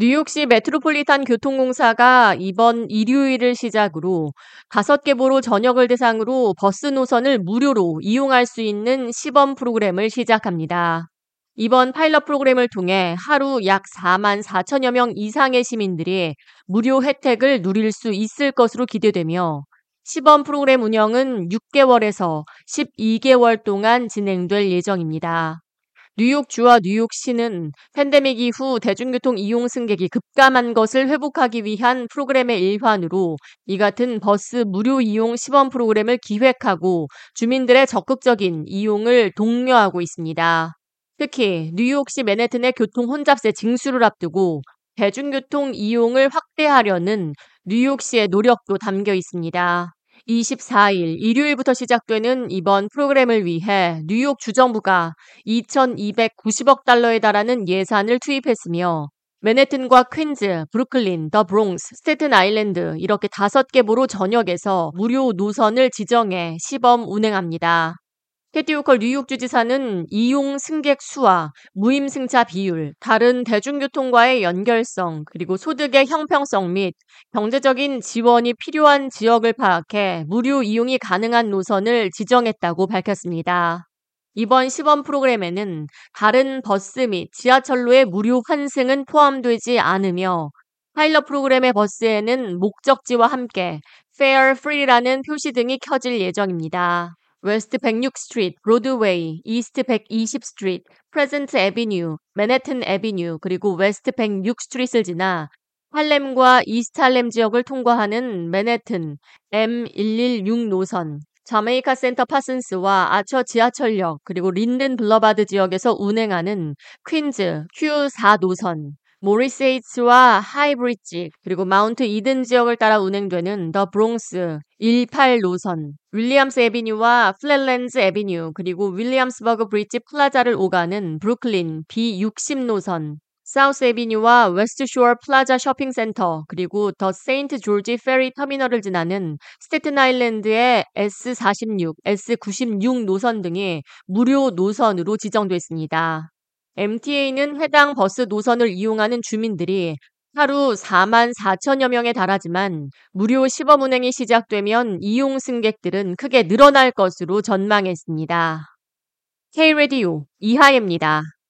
뉴욕시 메트로폴리탄 교통공사가 이번 일요일을 시작으로 다섯 개 borough 전역을 대상으로 버스 노선을 무료로 이용할 수 있는 시범 프로그램을 시작합니다. 이번 파일럿 프로그램을 통해 하루 약 4만 4천여 명 이상의 시민들이 무료 혜택을 누릴 수 있을 것으로 기대되며 시범 프로그램 운영은 6개월에서 12개월 동안 진행될 예정입니다. 뉴욕주와 뉴욕시는 팬데믹 이후 대중교통 이용 승객이 급감한 것을 회복하기 위한 프로그램의 일환으로 이 같은 버스 무료 이용 시범 프로그램을 기획하고 주민들의 적극적인 이용을 독려하고 있습니다. 특히 뉴욕시 맨해튼의 교통 혼잡세 징수를 앞두고 대중교통 이용을 확대하려는 뉴욕시의 노력도 담겨 있습니다. 24일 일요일부터 시작되는 이번 프로그램을 위해 뉴욕 주정부가 2,290억 달러에 달하는 예산을 투입했으며 맨해튼과 퀸즈, 브루클린, 더 브롱스, 스테튼 아일랜드 이렇게 다섯 개 borough 전역에서 무료 노선을 지정해 시범 운행합니다. 캐시 호컬 뉴욕 주지사는 이용 승객 수와 무임 승차 비율, 다른 대중교통과의 연결성, 그리고 소득의 형평성 및 경제적인 지원이 필요한 지역을 파악해 무료 이용이 가능한 노선을 지정했다고 밝혔습니다. 이번 시범 프로그램에는 다른 버스 및 지하철로의 무료 환승은 포함되지 않으며 파일럿 프로그램의 버스에는 목적지와 함께 Fare Free라는 표시등이 켜질 예정입니다. 웨스트 106 스트리트, 브로드웨이, 이스트 120 스트리트, 플레전트 애비뉴, 맨해튼 애비뉴, 그리고 웨스트 106 스트리트를 지나 할렘과 이스트 할렘 지역을 통과하는 맨해튼 M116 노선, 자메이카 센터 파슨스와 아처 지하철역, 그리고 린든 블러바드 지역에서 운행하는 퀸즈 Q4 노선, 모리스 하이츠와 하이브리지 그리고 마운트 이든 지역을 따라 운행되는 더 브롱스 18 노선, 윌리엄스 에비뉴와 플랫랜즈 에비뉴 그리고 윌리엄스버그 브리지 플라자를 오가는 브루클린 B60 노선, 사우스 에비뉴와 웨스트 쇼어 플라자 쇼핑센터 그리고 더 세인트 조지 페리 터미널을 지나는 스테튼 아일랜드의 S46, S96 노선 등이 무료 노선으로 지정됐습니다. MTA는 해당 버스 노선을 이용하는 주민들이 하루 4만 4천여 명에 달하지만 무료 시범 운행이 시작되면 이용 승객들은 크게 늘어날 것으로 전망했습니다. K-Radio 이하예입니다.